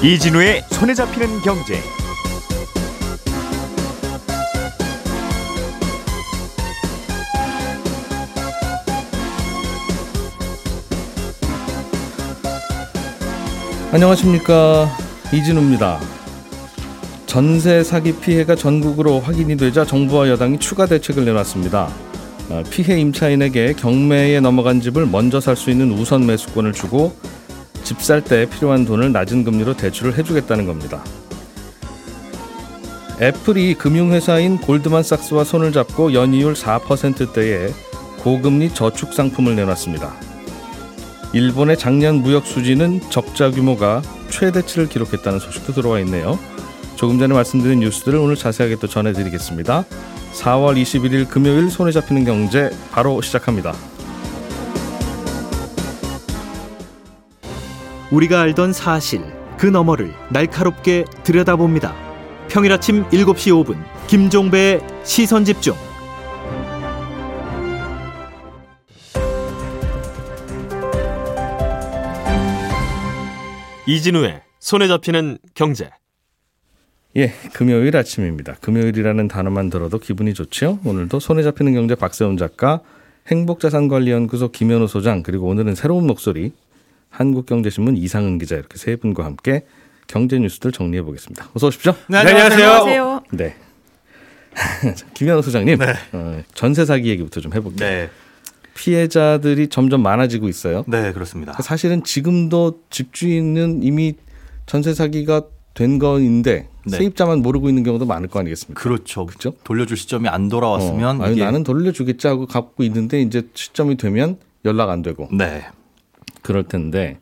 이진우의 손에 잡히는 경제. 안녕하십니까 이진우입니다. 전세 사기 피해가 전국으로 확인이 되자 정부와 여당이 추가 대책을 내놨습니다. 어, 피해 임차인에게 경매에 넘어간 집을 먼저 살 수 있는 우선 매수권을 주고 집 살 때 필요한 돈을 낮은 금리로 대출을 해주겠다는 겁니다. 애플이 금융회사인 골드만삭스와 손을 잡고 연이율 4%대의 고금리 저축 상품을 내놨습니다. 일본의 작년 무역 수지는 적자 규모가 최대치를 기록했다는 소식도 들어와 있네요. 조금 전에 말씀드린 뉴스들을 오늘 자세하게 또 전해드리겠습니다. 4월 21일 금요일 손에 잡히는 경제 바로 시작합니다. 우리가 알던 사실 그 너머를 날카롭게 들여다봅니다. 평일 아침 7시 5분 김종배의 시선 집중. 이진우의 손에 잡히는 경제. 예, 금요일 아침입니다. 금요일이라는 단어만 들어도 기분이 좋죠. 오늘도 손에 잡히는 경제 박세훈 작가, 행복자산관리연구소 김현우 소장, 그리고 오늘은 새로운 목소리 한국경제신문 이상은 기자 이렇게 세 분과 함께 경제 뉴스들 정리해 보겠습니다. 어서 오십시오. 네, 안녕하세요. 네. 김현우 소장님, 어, 전세 사기 얘기부터 좀 해볼게요. 네, 피해자들이 점점 많아지고 있어요. 네 그렇습니다. 사실은 지금도 집주인은 이미 전세 사기가 된 거인데 네. 세입자만 모르고 있는 경우도 많을 거 아니겠습니까? 그렇죠. 그죠? 돌려줄 시점이 안 돌아왔으면 어, 아니, 이게 나는 돌려주겠지 하고 갖고 있는데 이제 시점이 되면 연락 안 되고 네, 그럴 텐데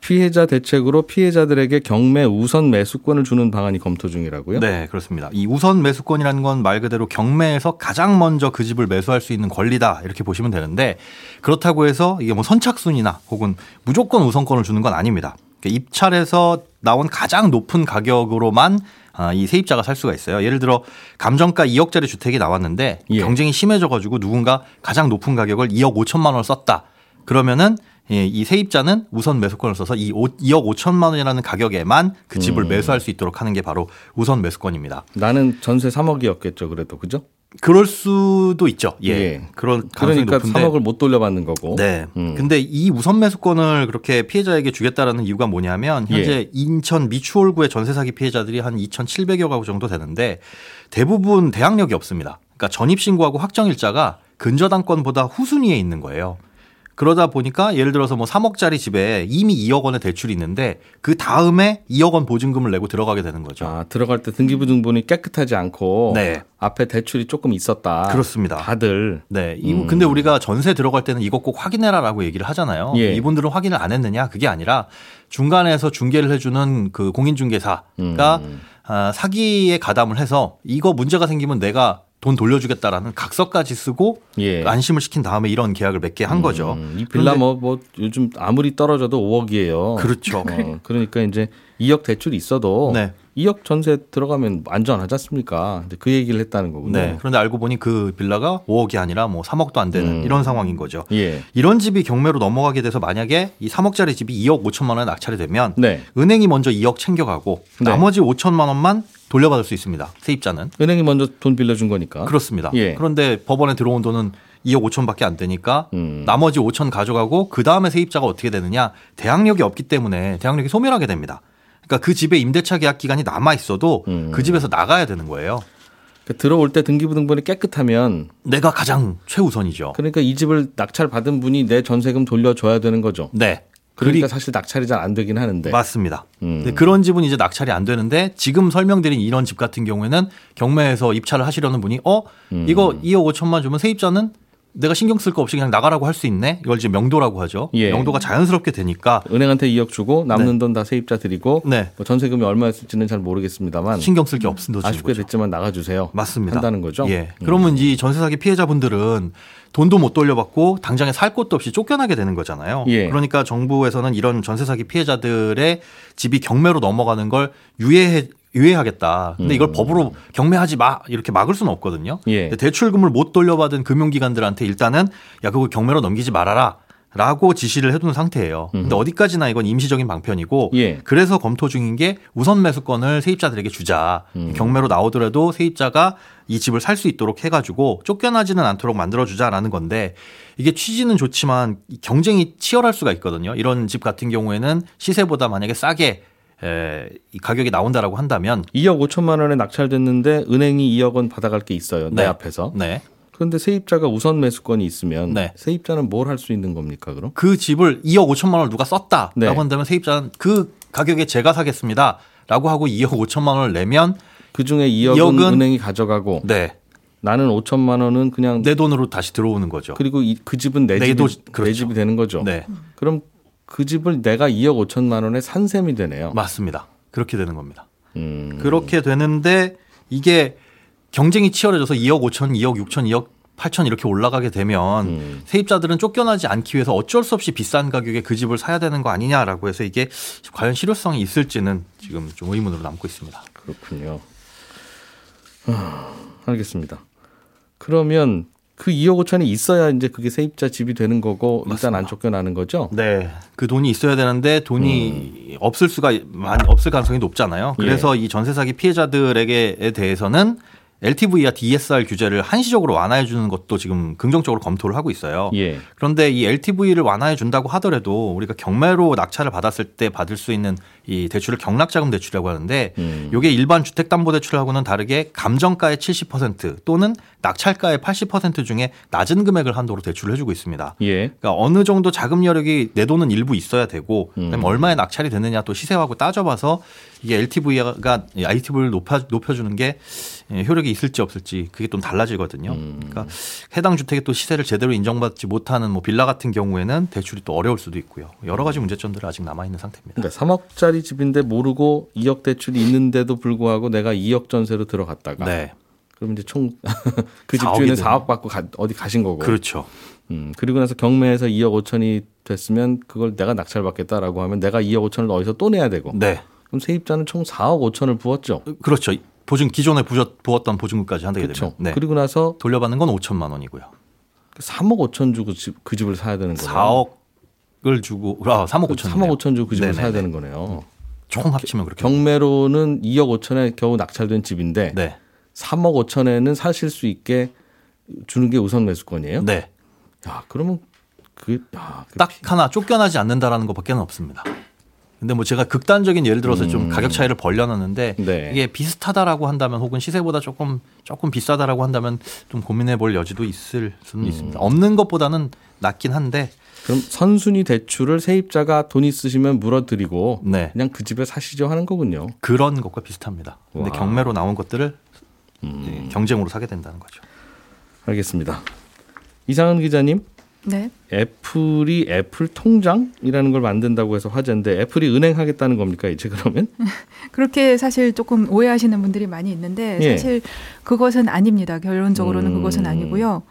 피해자 대책으로 피해자들에게 경매 우선 매수권을 주는 방안이 검토 중이라고요? 네 그렇습니다. 이 우선 매수권이라는 건 말 그대로 경매에서 가장 먼저 그 집을 매수할 수 있는 권리다 이렇게 보시면 되는데 그렇다고 해서 이게 뭐 선착순이나 혹은 무조건 우선권을 주는 건 아닙니다. 그러니까 입찰에서 나온 가장 높은 가격으로만 아, 이 세입자가 살 수가 있어요. 예를 들어 감정가 2억짜리 주택이 나왔는데 예. 경쟁이 심해져가지고 누군가 가장 높은 가격을 2억 5천만 원을 썼다. 그러면은 예, 이 세입자는 우선 매수권을 써서 이 5, 2억 5천만 원이라는 가격에만 그 집을 음. 매수할 수 있도록 하는 게 바로 우선 매수권입니다. 나는 전세 3억이었겠죠, 그래도 그죠? 그럴 수도 있죠. 예. 예. 그런 가능성이 그러니까 높은데. 3억을 못 돌려받는 거고. 네. 음. 근데 이 우선 매수권을 그렇게 피해자에게 주겠다라는 이유가 뭐냐면 예. 현재 인천 미추홀구의 전세 사기 피해자들이 한 2,700여 가구 정도 되는데 대부분 대항력이 없습니다. 그러니까 전입 신고하고 확정 일자가 근저당권보다 후순위에 있는 거예요. 그러다 보니까 예를 들어서 뭐 3억짜리 집에 이미 2억 원의 대출이 있는데 그 다음에 2억 원 보증금을 내고 들어가게 되는 거죠. 아, 들어갈 때 등기부등본이 깨끗하지 않고 네. 앞에 대출이 조금 있었다. 그렇습니다. 다들 네. 이- 음. 근데 우리가 전세 들어갈 때는 이거 꼭 확인해라라고 얘기를 하잖아요. 예. 이분들은 확인을 안 했느냐? 그게 아니라 중간에서 중개를 해주는 그 공인중개사가 음. 아, 사기에 가담을 해서 이거 문제가 생기면 내가 돈 돌려주겠다라는 각서까지 쓰고 예. 안심을 시킨 다음에 이런 계약을 맺게 한 거죠. 음, 이 빌라 그런데- 뭐, 뭐 요즘 아무리 떨어져도 5억이에요. 그렇죠. 어, 그러니까 이제 2억 대출이 있어도 네. 2억 전세 들어가면 안전하지 않습니까? 그 얘기를 했다는 거군요. 네. 그런데 알고 보니 그 빌라가 5억이 아니라 뭐 3억도 안 되는 음. 이런 상황인 거죠. 예. 이런 집이 경매로 넘어가게 돼서 만약에 이 3억짜리 집이 2억 5천만 원에 낙찰이 되면 네. 은행이 먼저 2억 챙겨가고 네. 나머지 5천만 원만 돌려받을 수 있습니다. 세입자는. 은행이 먼저 돈 빌려준 거니까. 그렇습니다. 예. 그런데 법원에 들어온 돈은 2억 5천밖에 안 되니까 음. 나머지 5천 가져가고 그 다음에 세입자가 어떻게 되느냐 대항력이 없기 때문에 대항력이 소멸하게 됩니다. 그러니까 그 집에 임대차 계약 기간이 남아 있어도 음. 그 집에서 나가야 되는 거예요. 그러니까 들어올 때 등기부등본이 깨끗하면 내가 가장 최우선이죠. 그러니까 이 집을 낙찰 받은 분이 내 전세금 돌려줘야 되는 거죠. 네. 그러니까 그리- 사실 낙찰이 잘 안 되긴 하는데. 맞습니다. 음. 근데 그런 집은 이제 낙찰이 안 되는데 지금 설명드린 이런 집 같은 경우에는 경매에서 입찰을 하시려는 분이 어 음. 이거 2억 5천만 주면 세입자는 내가 신경 쓸 거 없이 그냥 나가라고 할 수 있네. 이걸 이제 명도라고 하죠. 예. 명도가 자연스럽게 되니까 은행한테 2억 주고 남는 돈다 세입자 드리고 네. 뭐 전세금이 얼마였을지는 잘 모르겠습니다만 신경 쓸 게 없는 아쉽게 거죠. 됐지만 나가주세요. 맞습니다. 한다는 거죠. 예. 음. 그러면 이 전세 사기 피해자분들은 돈도 못 돌려받고 당장에 살 곳도 없이 쫓겨나게 되는 거잖아요. 예. 그러니까 정부에서는 이런 전세 사기 피해자들의 집이 경매로 넘어가는 걸 유예해 유예하겠다. 근데 이걸 법으로 경매하지 마 이렇게 막을 수는 없거든요. 음. 예. 근데 대출금을 못 돌려받은 금융기관들한테 일단은 야 그거 경매로 넘기지 말아라. 라고 지시를 해둔 상태예요. 근데 음. 어디까지나 이건 임시적인 방편이고 예. 그래서 검토 중인 게 우선 매수권을 세입자들에게 주자. 음. 경매로 나오더라도 세입자가 이 집을 살 수 있도록 해가지고 쫓겨나지는 않도록 만들어주자라는 건데 이게 취지는 좋지만 이 경쟁이 치열할 수가 있거든요. 이런 집 같은 경우에는 시세보다 만약에 싸게 에, 이 가격이 나온다라고 한다면 2억 5천만 원에 낙찰됐는데 은행이 2억 원 받아갈 게 있어요. 내 네. 앞에서. 네. 그런데 세입자가 우선 매수권이 있으면 네. 세입자는 뭘 할 수 있는 겁니까, 그럼? 그 집을 2억 5천만 원을 누가 썼다라고 네. 한다면 세입자는 그 가격에 제가 사겠습니다라고 하고 2억 5천만 원을 내면 그 중에 2억은, 2억은 은행이 가져가고 네. 나는 5천만 원은 그냥 내 돈으로 다시 들어오는 거죠. 그리고 이, 그 집은 내, 내 집이, 돈, 내 그렇죠. 집이 되는 거죠. 네. 그럼 그 집을 내가 2억 5천만 원에 산 셈이 되네요. 맞습니다. 그렇게 되는 겁니다. 음, 그렇게 되는데 이게 경쟁이 치열해져서 2억 5천, 2억 6천, 2억 8천 이렇게 올라가게 되면 음. 세입자들은 쫓겨나지 않기 위해서 어쩔 수 없이 비싼 가격에 그 집을 사야 되는 거 아니냐라고 해서 이게 과연 실효성이 있을지는 지금 좀 의문으로 남고 있습니다. 그렇군요. 아, 알겠습니다. 그러면 그 2억 5천이 있어야 이제 그게 세입자 집이 되는 거고 일단 안 쫓겨나는 거죠? 네. 그 돈이 있어야 되는데 돈이 없을 수가 많이 없을 가능성이 높잖아요. 그래서 이 전세 사기 피해자들에게 대해서는 LTV와 DSR 규제를 한시적으로 완화해 주는 것도 지금 긍정적으로 검토를 하고 있어요. 예. 그런데 이 LTV를 완화해 준다고 하더라도 우리가 경매로 낙찰을 받았을 때 받을 수 있는 이 대출을 경락자금 대출이라고 하는데 음. 이게 일반 주택담보대출하고는 다르게 감정가의 70% 또는 낙찰가의 80% 중에 낮은 금액을 한도로 대출을 해주고 있습니다. 예. 그러니까 어느 정도 자금 여력이 내 돈은 일부 있어야 되고 음. 얼마에 낙찰이 되느냐 또 시세하고 따져봐서 이게 LTV가 ITV를 높여 높여주는 게 예, 효력이 있을지 없을지 그게 좀 달라지거든요. 음. 그러니까 해당 주택의 또 시세를 제대로 인정받지 못하는 뭐 빌라 같은 경우에는 대출이 또 어려울 수도 있고요. 여러 가지 문제점들이 아직 남아 있는 상태입니다. 그러니까 3억짜리 집인데 모르고 2억 대출이 있는데도 불구하고 내가 2억 전세로 들어갔다가 네, 그럼 이제 총 그 4억이 집주인은 되는. 4억 받고 가- 어디 가신 거고. 그렇죠. 음, 그리고 나서 경매에서 2억 5천이 됐으면 그걸 내가 낙찰받겠다라고 하면 내가 2억 5천을 어디서 또 내야 되고. 네, 그럼 세입자는 총 4억 5천을 부었죠. 그렇죠. 보증 기존에 부었, 부었던 보증금까지 한다게 그렇죠. 되면 네. 그리고 나서 돌려받는 건 5천만 원이고요. 3억 5천 주고 집, 그 집을 사야 되는 거네요. 4억을 주고 아, 3억 5천. 3억 5천 주고 그 집을 네네네. 사야 되는 거네요. 총 합치면 그렇게. 경매로는 2억 5천에 겨우 낙찰된 집인데 네. 3억 5천에는 사실 수 있게 주는 게 우선 매수권이에요. 네. 야, 그러면 그 야, 그딱 하나 쫓겨나지 않는다라는 것밖에 는 없습니다. 근데 뭐 제가 극단적인 예를 들어서 좀 가격 차이를 벌려놨는데 음. 네. 이게 비슷하다라고 한다면 혹은 시세보다 조금 조금 비싸다라고 한다면 좀 고민해 볼 여지도 있을 수는 있습니다. 없는 것보다는 낫긴 한데 그럼 선순위 대출을 세입자가 돈 있으시면 물어드리고 네. 그냥 그 집에 사시죠 하는 거군요. 그런 것과 비슷합니다. 근데 와. 음. 경매로 나온 것들을 네, 경쟁으로 사게 된다는 거죠. 알겠습니다. 이상은 기자님, 네. 애플이 애플 통장이라는 걸 만든다고 해서 화제인데 애플이 은행하겠다는 겁니까 이제 그러면? 그렇게 사실 조금 오해하시는 분들이 많이 있는데 예. 사실 그것은 아닙니다. 결론적으로는 음. 그것은 아니고요.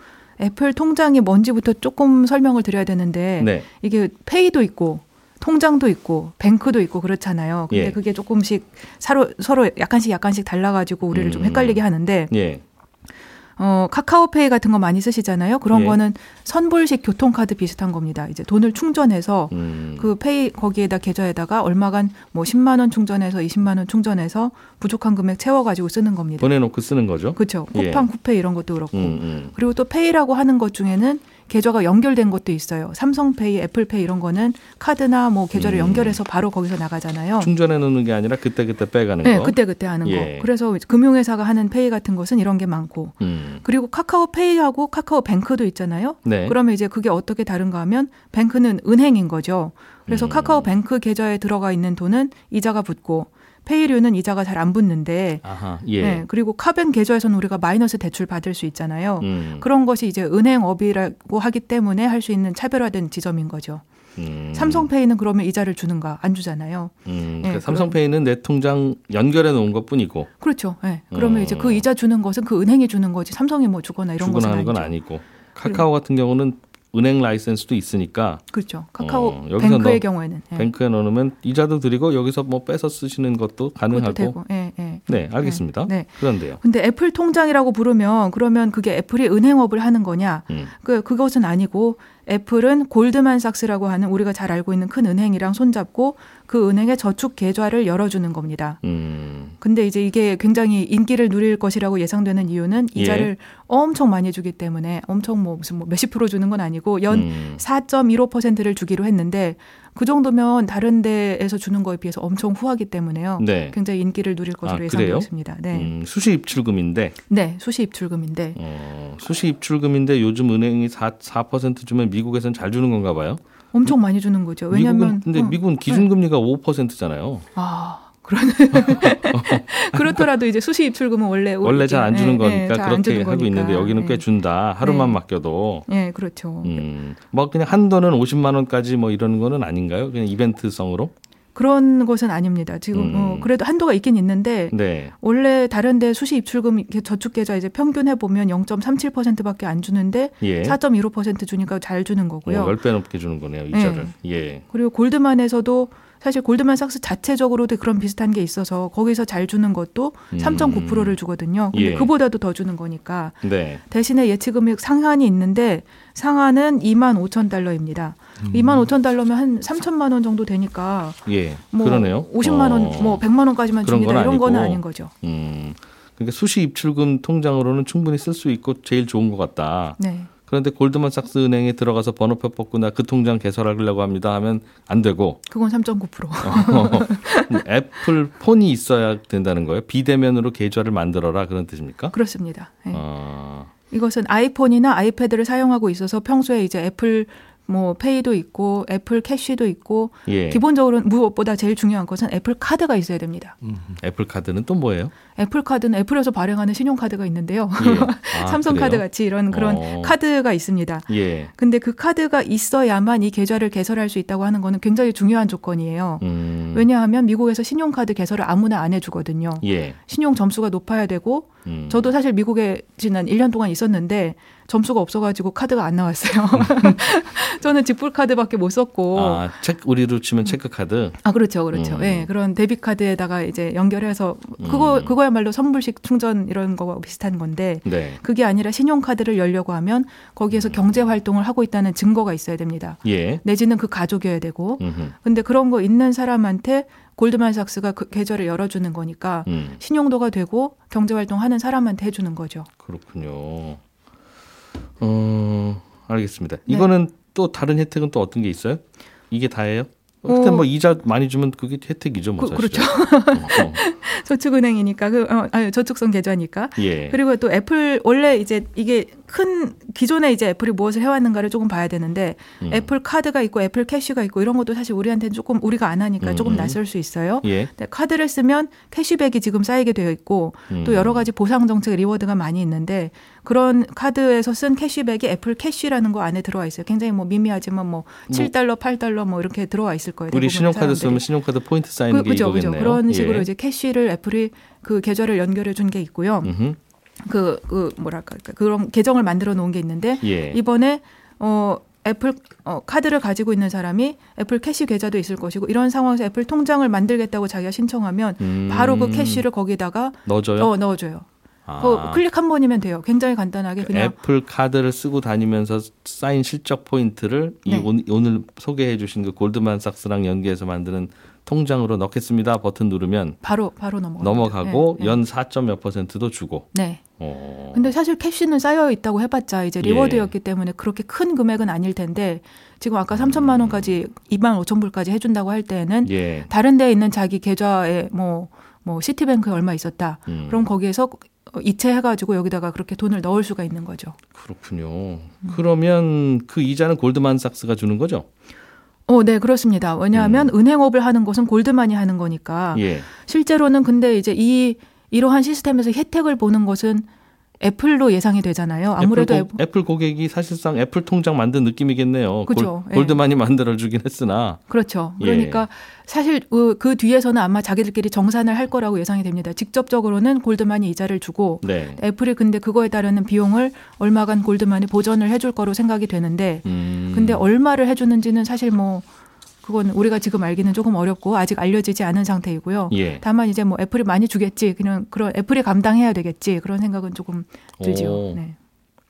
애플 통장이 뭔지부터 조금 설명을 드려야 되는데 네. 이게 페이도 있고 통장도 있고 뱅크도 있고 그렇잖아요. 근데 예. 그게 조금씩 서로 서로 약간씩 약간씩 달라가지고 우리를 좀 음. 헷갈리게 하는데 예. 어 카카오페이 같은 거 많이 쓰시잖아요. 그런 예. 거는 선불식 교통카드 비슷한 겁니다. 이제 돈을 충전해서 음. 그 페이 거기에다 계좌에다가 얼마간 뭐 10만 원 충전해서 20만 원 충전해서 부족한 금액 채워 가지고 쓰는 겁니다. 보내 놓고 쓰는 거죠. 그렇죠. 예. 쿠팡 쿠페이 이런 것도 그렇고. 음, 음. 그리고 또 페이라고 하는 것 중에는 계좌가 연결된 것도 있어요. 삼성페이, 애플페이 이런 거는 카드나 뭐 계좌를 음. 연결해서 바로 거기서 나가잖아요. 충전해 놓는 게 아니라 그때 그때 빼가는 네, 거. 그때 그때 하는 예. 거. 그래서 금융회사가 하는 페이 같은 것은 이런 게 많고. 음. 그리고 카카오페이하고 카카오뱅크도 있잖아요. 네. 그러면 이제 그게 어떻게 다른가 하면 뱅크는 은행인 거죠. 그래서 음. 카카오뱅크 계좌에 들어가 있는 돈은 이자가 붙고 페이류는 이자가 잘 안 붙는데 아하. 예. 네, 그리고 카뱅 계좌에서는 우리가 마이너스 대출 받을 수 있잖아요. 음. 그런 것이 이제 은행업이라고 하기 때문에 할 수 있는 차별화된 지점인 거죠. 음. 삼성페이는 그러면 이자를 주는가 안 주잖아요. 음. 예, 그러니까 삼성페이는 내 통장 연결해 놓은 것뿐이고 그렇죠. 네. 그러면 어. 이제 그 이자 주는 것은 그 은행이 주는 거지 삼성이 뭐 주거나 이런 것은 주거나 하는 아니죠. 건 아니고 카카오 같은 경우는 은행 라이센스도 있으니까 그렇죠. 카카오 어, 뱅크의 너- 경우에는 예. 뱅크에 넣으면 이자도 드리고 여기서 뭐 빼서 쓰시는 것도 가능하고 되고. 예. 예. 네, 알겠습니다. 네. 그런데요. 근데 애플 통장이라고 부르면 그러면 그게 애플이 은행업을 하는 거냐? 음. 그 그것은 아니고 애플은 골드만삭스라고 하는 우리가 잘 알고 있는 큰 은행이랑 손잡고 그 은행의 저축 계좌를 열어주는 겁니다. 음. 근데 이제 이게 굉장히 인기를 누릴 것이라고 예상되는 이유는 예. 이자를 엄청 많이 주기 때문에 엄청 뭐 무슨 뭐 몇십 프로 주는 건 아니고 연 음. 4.15%를 주기로 했는데 그 정도면 다른 데에서 주는 거에 비해서 엄청 후하기 때문에요. 네. 굉장히 인기를 누릴 것으로 아, 예상되고? 있습니다. 네. 음, 수시 입출금인데 네, 수시 입출금인데 어, 수시 입출금인데 요즘 은행이 4, 4% 주면 미국에선 잘 주는 건가 봐요. 엄청 많이 주는 거죠. 왜냐면 미국은 근데 어, 미국은 기준금리가 5%잖아요. 아, 그런 그렇더라도 이제 수시 입출금은 원래 원래 잘안 예, 주는 예, 거니까 잘안 그렇게 하고 거니까. 있는데 여기는 꽤 예. 준다. 하루만 네. 맡겨도. 예, 그렇죠. 음. 뭐 그냥 한도는 50만 원까지 뭐 이런 거는 아닌가요? 그냥 이벤트성으로? 그런 것은 아닙니다. 지금 음. 어, 그래도 한도가 있긴 있는데 네. 원래 다른데 수시 입출금 이렇게 저축 계좌 이제 평균 해 보면 0.37%밖에 안 주는데 예. 4.15% 주니까 잘 주는 거고요. 뭐 10배 넘게 주는 거네요, 이자를. 예. 그리고 골드만에서도 사실 골드만삭스 자체적으로도 그런 비슷한 게 있어서 거기서 잘 주는 것도 음. 3.9%를 주거든요. 근데 예. 그보다도 더 주는 거니까 네. 대신에 예치금액 상한이 있는데 상한은 2만 5천 달러입니다. 음. 2만 5천 달러면 한 3천만 원 정도 되니까 예. 뭐 그러네요. 50만 원, 어. 뭐 100만 원까지만 줍니다. 건 이런 거는 아니고. 아닌 거죠. 음. 그러니까 수시 입출금 통장으로는 충분히 쓸 수 있고 제일 좋은 것 같다. 네. 그런데 골드만삭스 은행에 들어가서 번호표 뽑고 나그 통장 개설하려고 합니다 하면 안 되고 그건 3.9%. 애플 폰이 있어야 된다는 거예요. 비대면으로 계좌를 만들어라 그런 뜻입니까? 그렇습니다. 네. 아, 이것은 아이폰이나 아이패드를 사용하고 있어서 평소에 이제 애플 뭐 페이도 있고 애플 캐시도 있고 예. 기본적으로 무엇보다 제일 중요한 것은 애플 카드가 있어야 됩니다. 애플 카드는 또 뭐예요? 애플 카드는 애플에서 발행하는 신용 카드가 있는데요. 예. 아, 삼성 카드? 같이 이런 그런 어. 카드가 있습니다. 예. 근데 그 카드가 있어야만 이 계좌를 개설할 수 있다고 하는 거는 굉장히 중요한 조건이에요. 음. 왜냐하면 미국에서 신용 카드 개설을 아무나 안 해주거든요. 예. 신용 점수가 높아야 되고 음. 저도 사실 미국에 지난 1년 동안 있었는데 점수가 없어가지고 카드가 안 나왔어요. 저는 직불 카드밖에 못 썼고. 아, 아, 책 우리로 치면 체크 카드. 그렇죠, 그렇죠. 음. 예, 그런 데뷔 카드에다가 이제 연결해서 그거 음. 그거야말로 선불식 충전 이런 거와 비슷한 건데 네. 그게 아니라 신용 카드를 열려고 하면 거기에서 경제 활동을 하고 있다는 증거가 있어야 됩니다. 예. 내지는 그 가족이어야 되고. 음흠. 근데 그런 거 있는 사람한테 골드만삭스가 그 계좌를 열어주는 거니까 음. 신용도가 되고 경제 활동하는 사람한테 해주는 거죠. 그렇군요. 어, 알겠습니다. 네. 이거는 또 다른 혜택은 또 어떤 게 있어요? 이게 다예요? 그때 어. 뭐 이자 많이 주면 그게 혜택이죠, 뭐 그- 사실. 그렇죠. 어, 저축은행이니까 그 어, 아니, 저축성 계좌니까. 예. 그리고 또 애플 원래 이제 이게 큰 기존에 이제 애플이 무엇을 해왔는가를 조금 봐야 되는데 음. 애플 카드가 있고 애플 캐시가 있고 이런 것도 사실 우리한테는 조금 우리가 안 하니까 조금 음. 낯설 수 있어요. 예. 근데 카드를 쓰면 캐시백이 지금 쌓이게 되어 있고 음. 또 여러 가지 보상 정책 reward가 많이 있는데 그런 카드에서 쓴 캐시백이 애플 캐시라는 거 안에 들어와 있어요. 굉장히 뭐 미미하지만 뭐 7달러, 8달러 뭐 이렇게 들어와 있을 거예요. 우리 신용카드 사람들이. 쓰면 신용카드 포인트 쌓이는 그, 게 그죠, 그죠. 이거겠네요. 그런 식으로 예. 이제 캐시를 애플이 그 계좌를 연결해 준 게 있고요. 음흠. 그, 그 뭐랄까 그러니까 그런 계정을 만들어 놓은 게 있는데 예. 이번에 어 애플 어, 카드를 가지고 있는 사람이 애플 캐시 계좌도 있을 것이고 이런 상황에서 애플 통장을 만들겠다고 자기가 신청하면 음. 바로 그 캐시를 거기다가 넣어줘요. 어, 넣어줘요. 아. 그 클릭 한 번이면 돼요. 굉장히 간단하게 그냥 애플 카드를 쓰고 다니면서 쌓인 실적 포인트를 이 네. 온- 오늘 소개해 주신 그 골드만삭스랑 연계해서 만드는 통장으로 넣겠습니다 버튼 누르면 바로 바로 넘어가 넘어가고 네, 네. 연 4.몇 퍼센트도 주고. 네. 어. 근데 사실 캐시는 쌓여 있다고 해봤자 이제 예. reward였기 때문에 그렇게 큰 금액은 아닐 텐데 지금 아까 3천만 원까지 2만 5천 불까지 해준다고 할 때는 예. 다른 데에 있는 자기 계좌에 뭐, 뭐 시티뱅크에 얼마 있었다. 음. 그럼 거기에서 이체해가지고 여기다가 그렇게 돈을 넣을 수가 있는 거죠. 그렇군요. 그러면 그 이자는 골드만삭스가 주는 거죠? 어, 네, 그렇습니다. 왜냐하면 은행업을 하는 것은 골드만이 하는 거니까. 음. 예. 실제로는 근데 이제 이 이러한 시스템에서 혜택을 보는 것은 애플로 예상이 되잖아요. 아무래도 애플, 고, 애플 고객이 사실상 애플 통장 만든 느낌이겠네요. 그죠. 골, 골드만이 만들어 주긴 했으나. 그렇죠. 예. 그러니까 사실 그, 그 뒤에서는 아마 자기들끼리 정산을 할 거라고 예상이 됩니다. 직접적으로는 골드만이 이자를 주고 네. 애플이 근데 그거에 따르는 비용을 얼마간 골드만이 보전을 해줄 거로 생각이 되는데 음. 근데 얼마를 해주는지는 사실 뭐 그건 우리가 지금 알기는 조금 어렵고 아직 알려지지 않은 상태이고요. 예. 다만 이제 뭐 애플이 많이 주겠지. 그냥 그런 애플이 감당해야 되겠지. 그런 생각은 조금. 오. 네.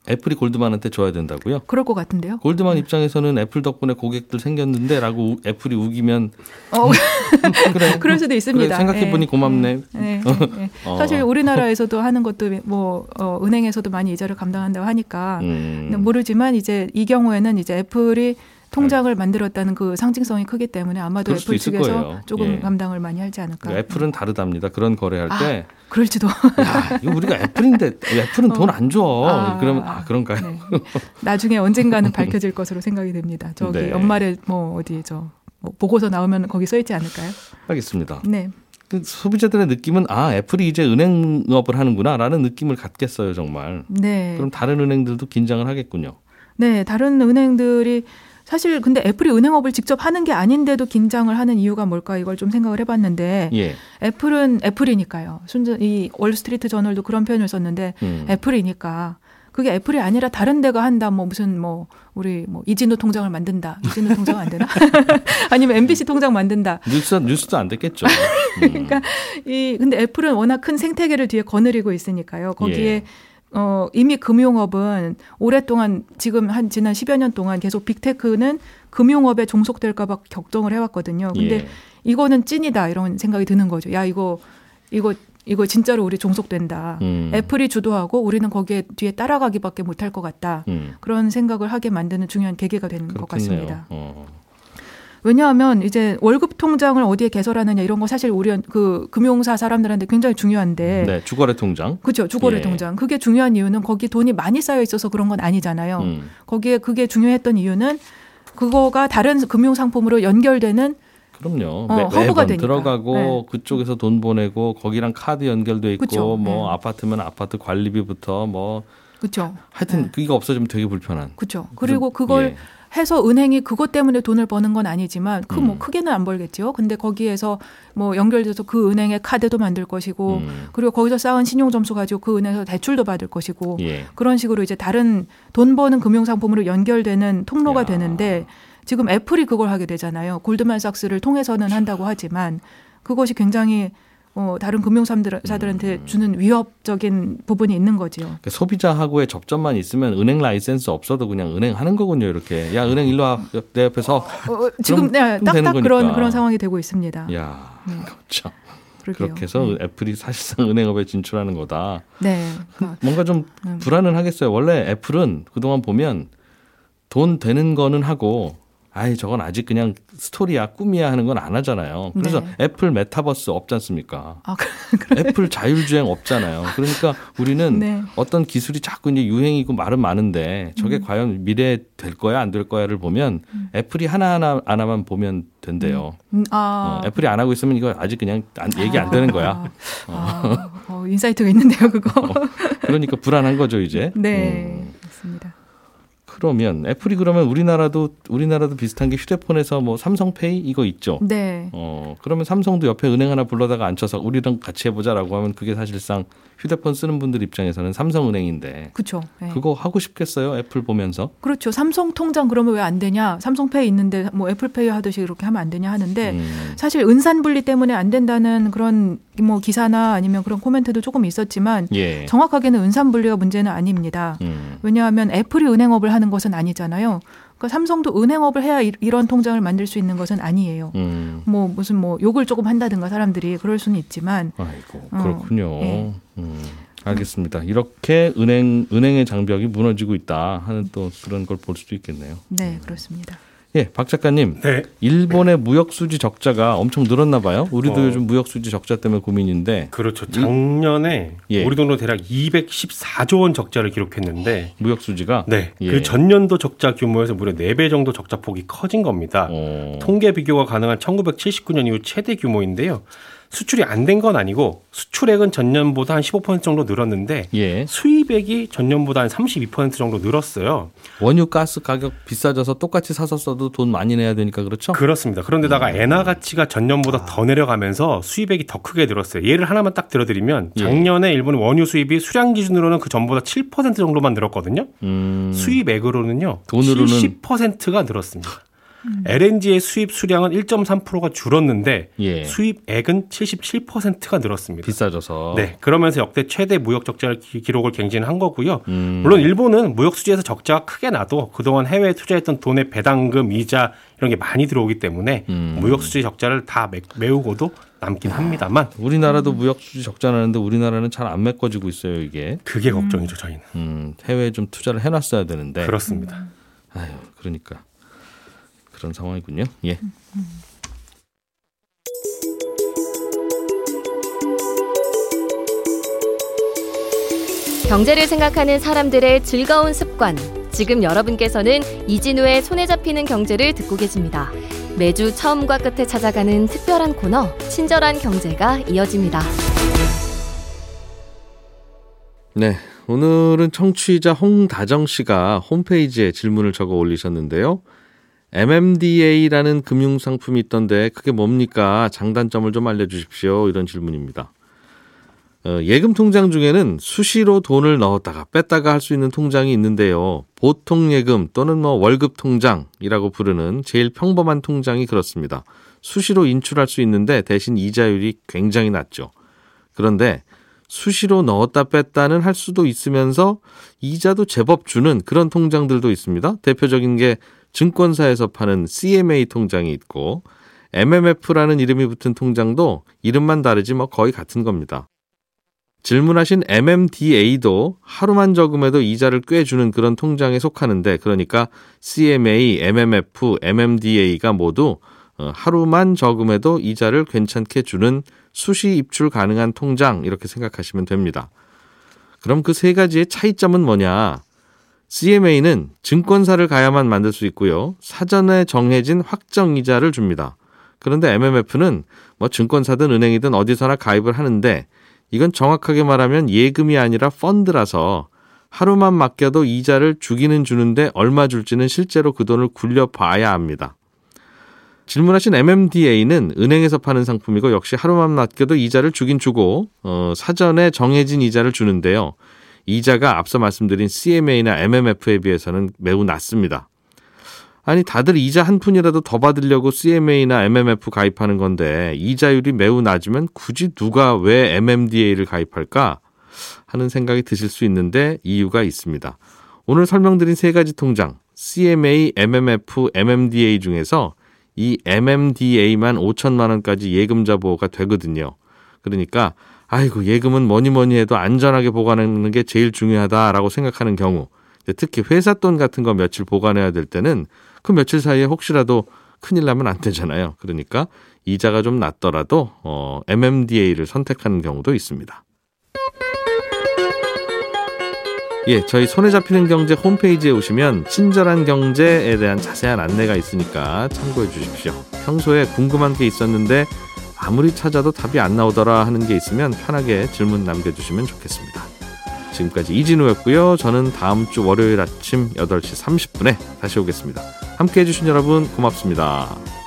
애플이 골드만한테 줘야 된다고요? 그럴 것 같은데요. 골드만 입장에서는 애플 덕분에 고객들 생겼는데라고 우- 애플이 우기면 어, 그래 그럴 수도 있습니다. 그래, 생각해 보니 예. 고맙네. 네, 네, 네. 어. 사실 우리나라에서도 하는 것도 뭐 어, 은행에서도 많이 이자를 감당한다고 하니까 음. 모르지만 이제 이 경우에는 이제 애플이 통장을 만들었다는 그 상징성이 크기 때문에 아마도 애플 측에서 거예요. 조금 예. 감당을 많이 하지 않을까. 그러니까 애플은 다르답니다. 그런 거래할 아, 때 그럴지도. 야, 이거 우리가 애플인데 애플은 돈안 줘. 아. 그러면 아 그런가요? 네. 나중에 언젠가는 밝혀질 것으로 생각이 됩니다. 저기 네. 연말에 뭐 어디 저뭐 보고서 나오면 거기 써 있지 않을까요? 알겠습니다. 네. 그 소비자들의 느낌은 아 애플이 이제 은행업을 하는구나라는 느낌을 갖겠어요 정말. 네. 그럼 다른 은행들도 긴장을 하겠군요. 네, 다른 은행들이 사실 근데 애플이 은행업을 직접 하는 게 아닌데도 긴장을 하는 이유가 뭘까 이걸 좀 생각을 해봤는데 예. 애플은 애플이니까요. 순전 이 월스트리트 저널도 그런 표현을 썼는데 음. 애플이니까 그게 애플이 아니라 다른 데가 한다 뭐 무슨 뭐 우리 뭐 이진우 통장을 만든다 이진우 통장 안 되나 아니면 MBC 통장 만든다 뉴스 뉴스도 안 됐겠죠. 음. 그러니까 이 근데 애플은 워낙 큰 생태계를 뒤에 거느리고 있으니까요. 거기에 예. 어 이미 금융업은 오랫동안 지금 한 지난 10여 년 동안 계속 빅테크는 금융업에 종속될까 봐 걱정을 해 왔거든요. 근데 예. 이거는 찐이다 이런 생각이 드는 거죠. 야, 이거 이거 이거 진짜로 우리 종속된다. 음. 애플이 주도하고 우리는 거기에 뒤에 따라가기밖에 못할 것 같다. 음. 그런 생각을 하게 만드는 중요한 계기가 되는 것 그렇겠네요. 같습니다. 어. 왜냐하면 이제 월급 통장을 어디에 개설하느냐 이런 거 사실 우리 그 금융사 사람들한테 굉장히 중요한데 네, 주거래 통장. 그렇죠 주거래 예. 통장 그게 중요한 이유는 거기 돈이 많이 쌓여 있어서 그런 건 아니잖아요. 음. 거기에 그게 중요했던 이유는 그거가 다른 금융 상품으로 연결되는 그럼요. 어, 매, 허브가 매번 되니까. 들어가고 네. 그쪽에서 돈 보내고 거기랑 카드 연결돼 있고 그쵸. 뭐 네. 아파트면 아파트 관리비부터 뭐 그렇죠. 하여튼 네. 그게 없어지면 되게 불편한. 그렇죠. 그리고 그걸 예. 해서 은행이 그것 때문에 돈을 버는 건 아니지만 그뭐 음. 크게는 안 벌겠죠. 근데 거기에서 뭐 연결돼서 그 은행의 카드도 만들 것이고 음. 그리고 거기서 쌓은 신용 점수 가지고 그 은행에서 대출도 받을 것이고 예. 그런 식으로 이제 다른 돈 버는 금융 상품으로 연결되는 통로가 야. 되는데 지금 애플이 그걸 하게 되잖아요. 골드만삭스를 통해서는 한다고 하지만 그것이 굉장히 어, 다른 금융사들한테 음. 주는 위협적인 부분이 있는 거지요. 그러니까 소비자하고의 접점만 있으면 은행 라이센스 없어도 그냥 은행 하는 거군요. 이렇게 야 은행 일로 와 내 옆에서 어, 지금 네, 딱딱 그런. 그런 상황이 되고 있습니다. 야 네. 그렇죠. 그러게요. 그렇게 해서 네. 애플이 사실상 은행업에 진출하는 거다. 네. 그러니까 뭔가 좀 음. 불안은 하겠어요. 원래 애플은 그동안 보면 돈 되는 거는 하고 아이 저건 아직 그냥 스토리야 꿈이야 하는 건 안 하잖아요. 그래서 네. 애플 메타버스 없지 않습니까? 아, 그- 애플 자율주행 없잖아요. 그러니까 우리는 네. 어떤 기술이 자꾸 이제 유행이고 말은 많은데 저게 음. 과연 미래에 될 거야 안 될 거야를 보면 애플이 하나하나 하나만 보면 된대요. 음, 아. 어, 애플이 안 하고 있으면 이거 아직 그냥 안- 얘기 안 되는 거야. 아, 어, insight가 있는데요, 그거. 그러니까 불안한 거죠 이제. 네, 음. 맞습니다. 그러면 애플이 그러면 우리나라도 우리나라도 비슷한 게 휴대폰에서 뭐 삼성페이 이거 있죠. 네. 어 그러면 삼성도 옆에 은행 하나 불러다가 앉혀서 우리랑 같이 해보자라고 하면 그게 사실상 휴대폰 쓰는 분들 입장에서는 삼성은행인데 그렇죠. 네. 그거 하고 싶겠어요 애플 보면서. 그렇죠. 삼성 통장 그러면 왜 안 되냐? 삼성페이 있는데 뭐 애플페이 하듯이 이렇게 하면 안 되냐 하는데 음, 사실 은산 분리 때문에 안 된다는 그런 뭐 기사나 아니면 그런 코멘트도 조금 있었지만 예. 정확하게는 은산 분리가 문제는 아닙니다. 음, 왜냐하면 애플이 은행업을 하는 것은 아니잖아요. 그러니까 삼성도 은행업을 해야 이- 이런 통장을 만들 수 있는 것은 아니에요. 음. 뭐 무슨 뭐 욕을 조금 한다든가 사람들이 그럴 수는 있지만 아이고 어, 그렇군요. 예. 음, 알겠습니다. 이렇게 은행 은행의 장벽이 무너지고 있다 하는 또 그런 걸 볼 수도 있겠네요. 네 그렇습니다. 예, 박 작가님. 네. 일본의 무역 수지 적자가 엄청 늘었나 봐요. 우리도 어. 요즘 무역 수지 적자 때문에 고민인데 그렇죠. 작년에 예. 우리 돈으로 대략 214조 원 적자를 기록했는데 무역 수지가 네. 예. 그 전년도 적자 규모에서 무려 4배 정도 적자 폭이 커진 겁니다. 어. 통계 비교가 가능한 1979년 이후 최대 규모인데요. 수출이 안 된 건 아니고 수출액은 전년보다 한 15% 정도 늘었는데 예. 수입액이 전년보다 한 32% 정도 늘었어요. 원유 가스 가격 비싸져서 똑같이 사서 써도 돈 많이 내야 되니까 그렇죠? 그렇습니다. 그런데다가 음. 엔화 가치가 전년보다 더 내려가면서 수입액이 더 크게 늘었어요. 예를 하나만 딱 들어드리면 예. 작년에 일본 원유 수입이 수량 기준으로는 그 전보다 7% 정도만 늘었거든요. 음. 수입액으로는요. 돈으로는- 70%가 늘었습니다. 음. LNG의 수입 수량은 1.3%가 줄었는데 예. 수입액은 77%가 늘었습니다. 비싸져서. 네, 그러면서 역대 최대 무역 적자 기록을 갱신한 거고요. 음. 물론 일본은 무역 수지에서 적자가 크게 나도 그동안 해외에 투자했던 돈의 배당금, 이자 이런 게 많이 들어오기 때문에 음. 무역 수지 적자를 다 매, 메우고도 남긴 합니다만 우리나라도 무역 수지 적자 나는데 우리나라는 잘 안 메꿔지고 있어요, 이게. 그게 걱정이죠, 저희는. 음, 해외에 좀 투자를 해 놨어야 되는데. 그렇습니다. 아유, 그러니까. 그런 상황이군요. 예. 경제를 생각하는 사람들의 즐거운 습관. 지금 여러분께서는 이진우의 손에 잡히는 경제를 듣고 계십니다. 매주 처음과 끝에 찾아가는 특별한 코너, 친절한 경제가 이어집니다. 네. 오늘은 청취자 홍다정 씨가 홈페이지에 질문을 적어 올리셨는데요. MMDA라는 금융 상품이 있던데 그게 뭡니까? 장단점을 좀 알려주십시오. 이런 질문입니다. 어, 예금 통장 중에는 수시로 돈을 넣었다가 뺐다가 할 수 있는 통장이 있는데요. 보통 예금 또는 뭐 월급 통장이라고 부르는 제일 평범한 통장이 그렇습니다. 수시로 인출할 수 있는데 대신 이자율이 굉장히 낮죠. 그런데 수시로 넣었다 뺐다는 할 수도 있으면서 이자도 제법 주는 그런 통장들도 있습니다. 대표적인 게 증권사에서 파는 CMA 통장이 있고 MMF라는 이름이 붙은 통장도 이름만 다르지 뭐 거의 같은 겁니다. 질문하신 MMDA도 하루만 적금해도 이자를 꽤 주는 그런 통장에 속하는데 그러니까 CMA, MMF, MMDA가 모두 어, 하루만 적금해도 이자를 괜찮게 주는 수시 입출 가능한 통장 이렇게 생각하시면 됩니다. 그럼 그 세 가지의 차이점은 뭐냐? CMA는 증권사를 가야만 만들 수 있고요. 사전에 정해진 확정 이자를 줍니다. 그런데 MMF는 뭐 증권사든 은행이든 어디서나 가입을 하는데 이건 정확하게 말하면 예금이 아니라 펀드라서 하루만 맡겨도 이자를 주기는 주는데 얼마 줄지는 실제로 그 돈을 굴려봐야 합니다. 질문하신 MMDA는 은행에서 파는 상품이고 역시 하루만 맡겨도 이자를 주긴 주고 어, 사전에 정해진 이자를 주는데요. 이자가 앞서 말씀드린 CMA나 MMF에 비해서는 매우 낮습니다. 아니 다들 이자 한 푼이라도 더 받으려고 CMA나 MMF 가입하는 건데 이자율이 매우 낮으면 굳이 누가 왜 MMDA를 가입할까 하는 생각이 드실 수 있는데 이유가 있습니다. 오늘 설명드린 세 가지 통장 CMA, MMF, MMDA 중에서 이 MMDA만 5천만 원까지 예금자 보호가 되거든요. 그러니까 아이고 예금은 뭐니 뭐니 해도 안전하게 보관하는 게 제일 중요하다라고 생각하는 경우 특히 회사 돈 같은 거 며칠 보관해야 될 때는 그 며칠 사이에 혹시라도 큰일 나면 안 되잖아요. 그러니까 이자가 좀 낮더라도 어, MMDA를 선택하는 경우도 있습니다. 예, 저희 손에 잡히는 경제 홈페이지에 오시면 친절한 경제에 대한 자세한 안내가 있으니까 참고해 주십시오. 평소에 궁금한 게 있었는데 아무리 찾아도 답이 안 나오더라 하는 게 있으면 편하게 질문 남겨주시면 좋겠습니다. 지금까지 이진우였고요. 저는 다음 주 월요일 아침 8시 30분에 다시 오겠습니다. 함께 해주신 여러분 고맙습니다.